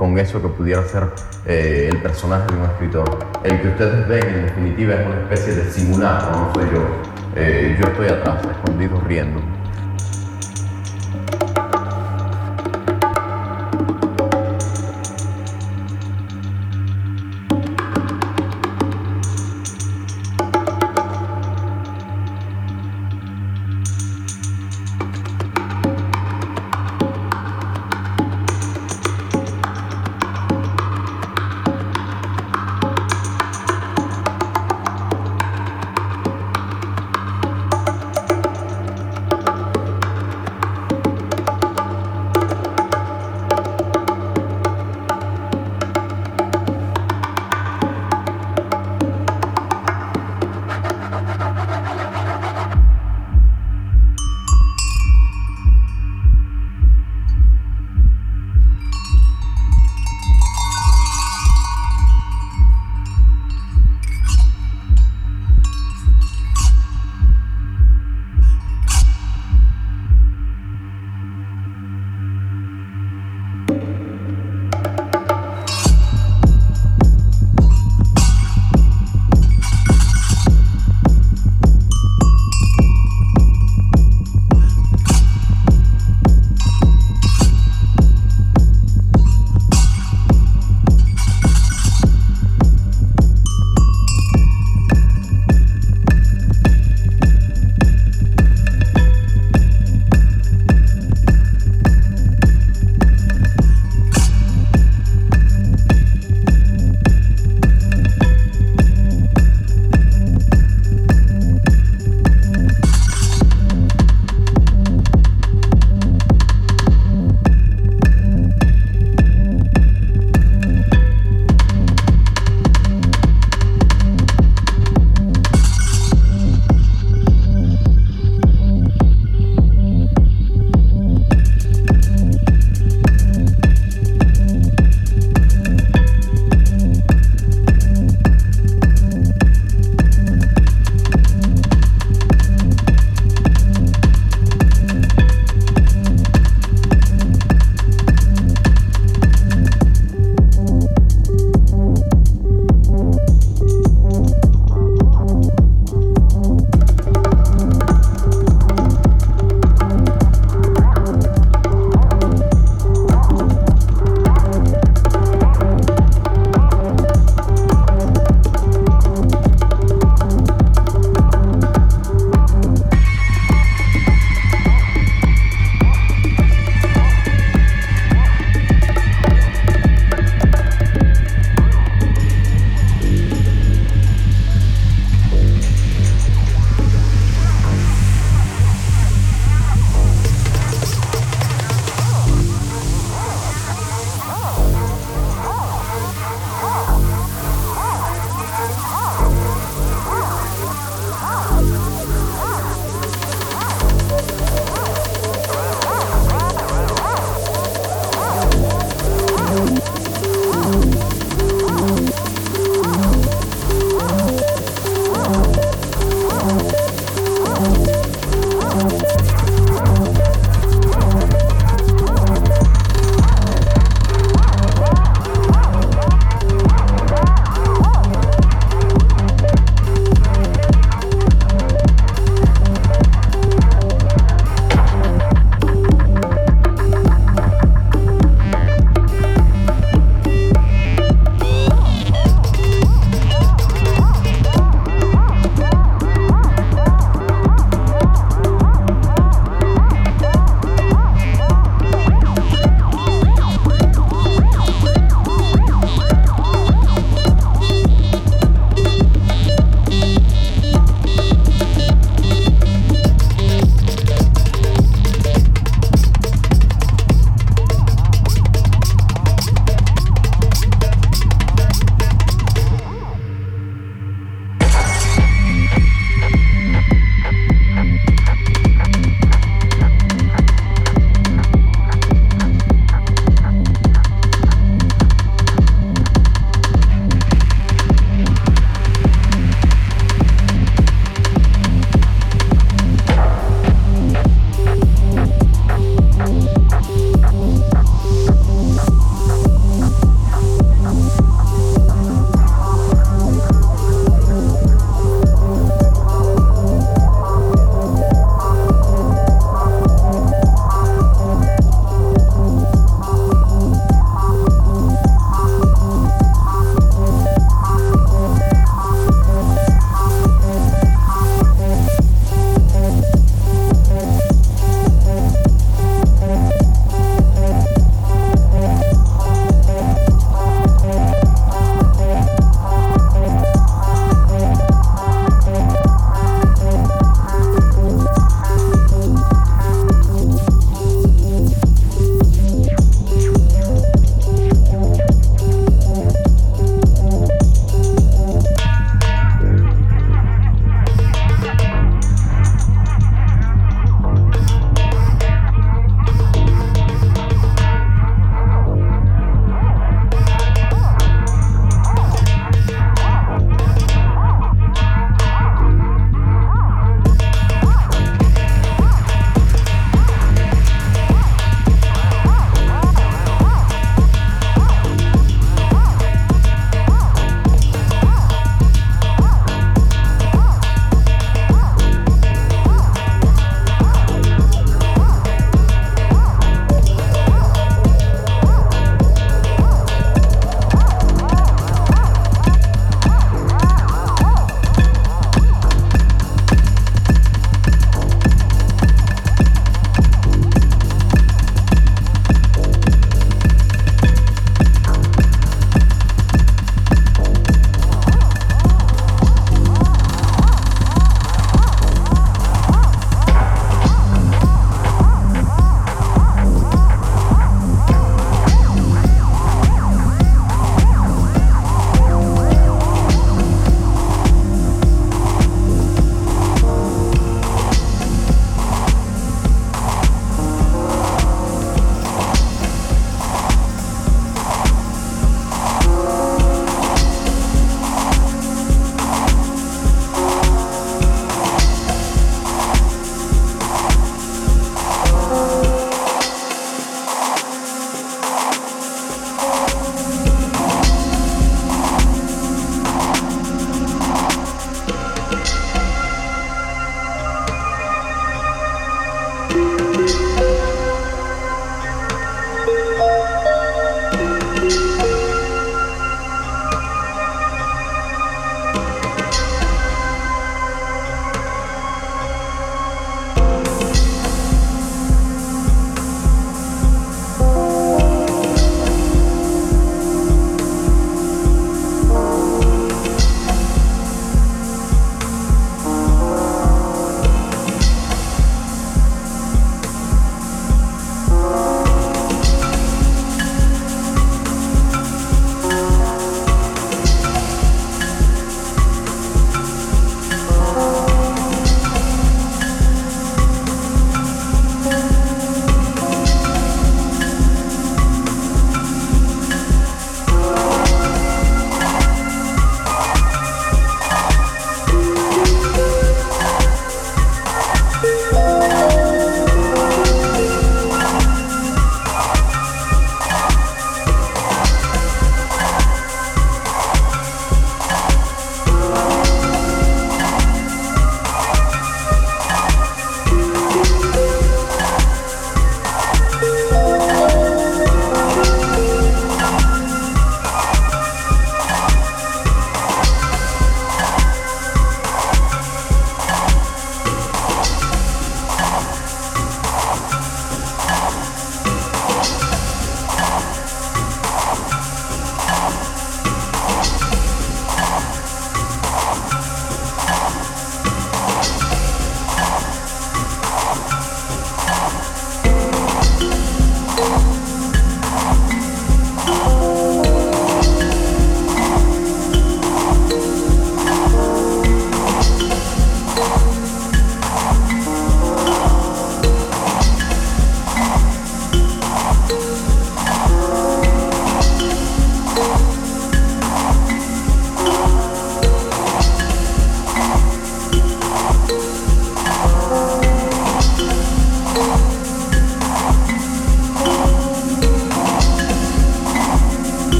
con eso que pudiera ser eh, el personaje de un escritor. El que ustedes ven en definitiva es una especie de simulacro, no soy yo. Eh, yo estoy atrás, escondido, riendo.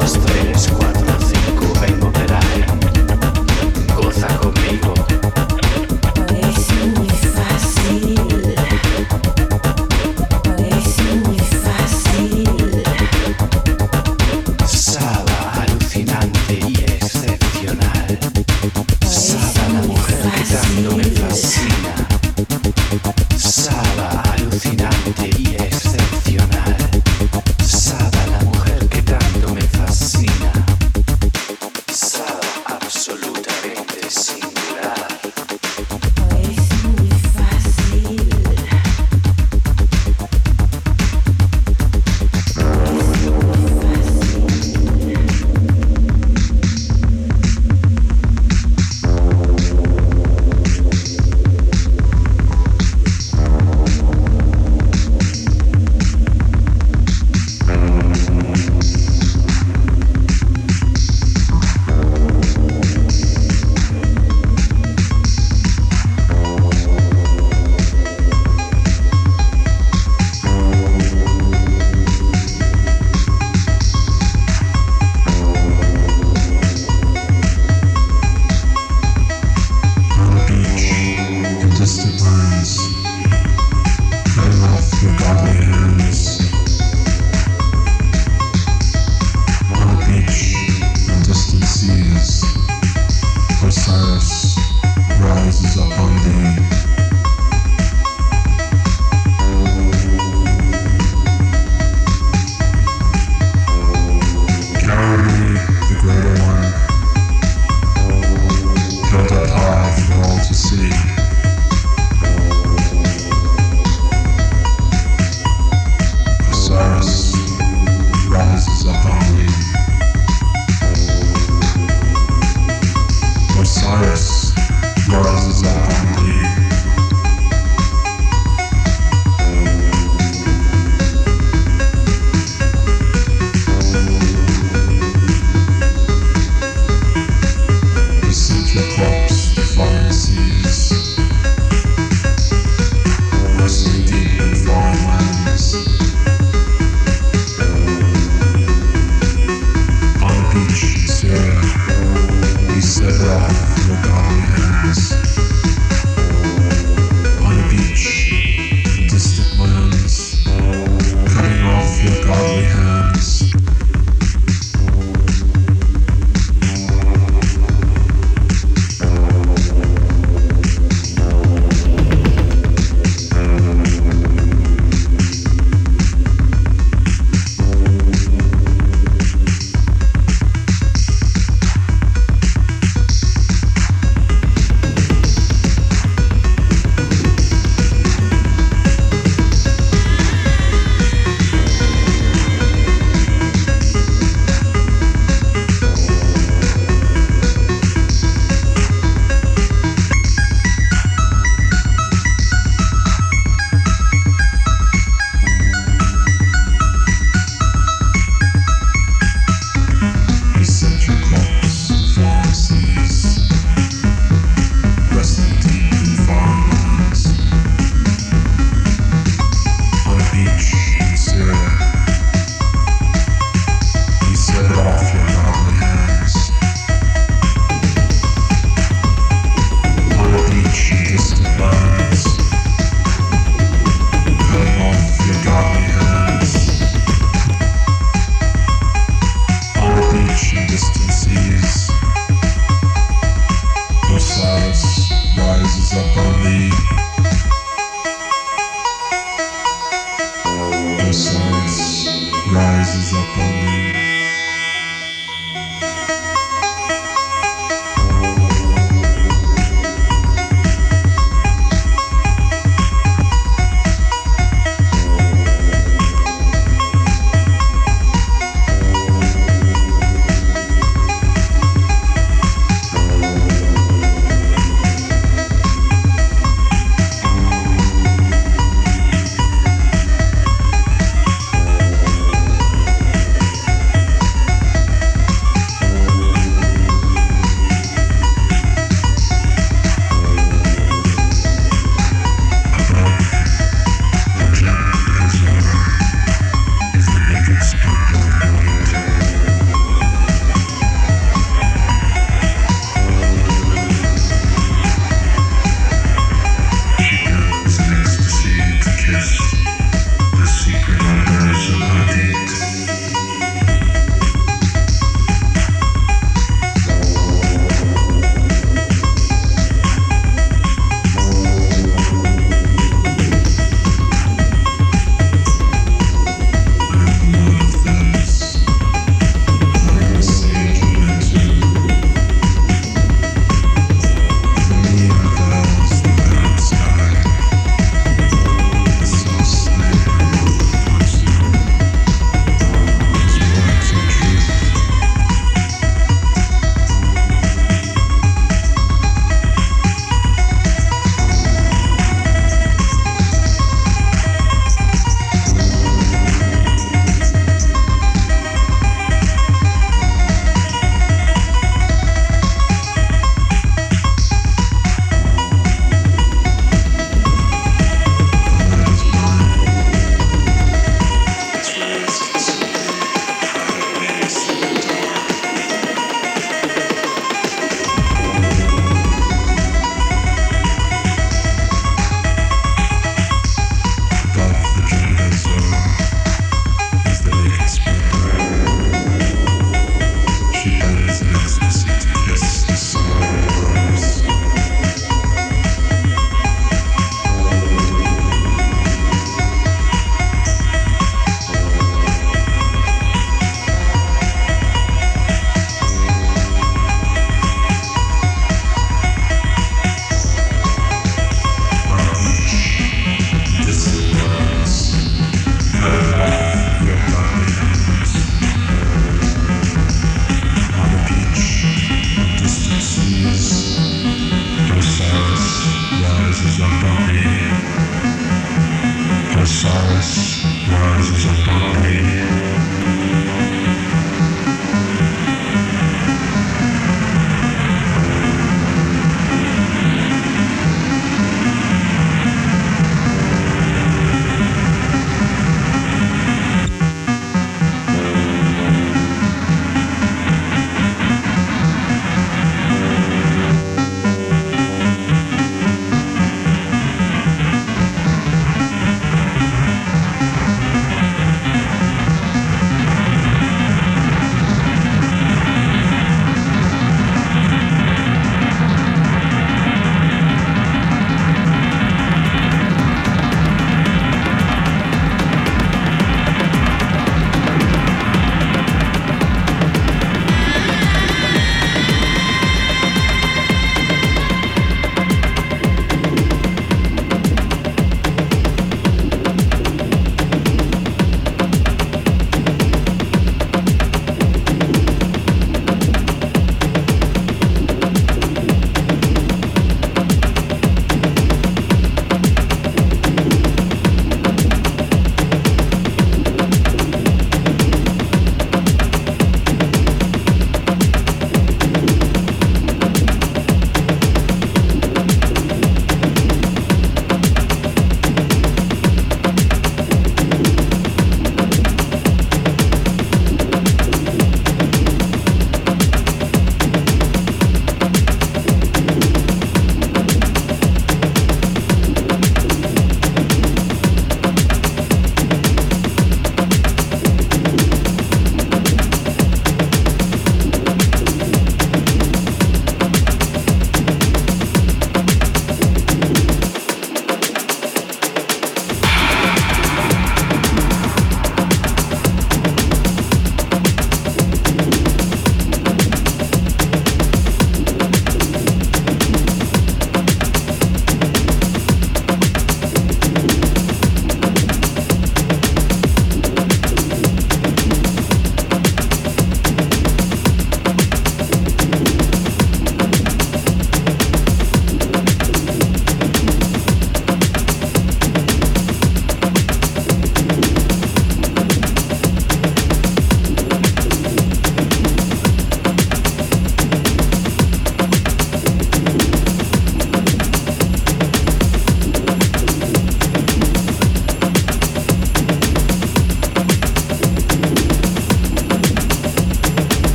Построились в квадрат.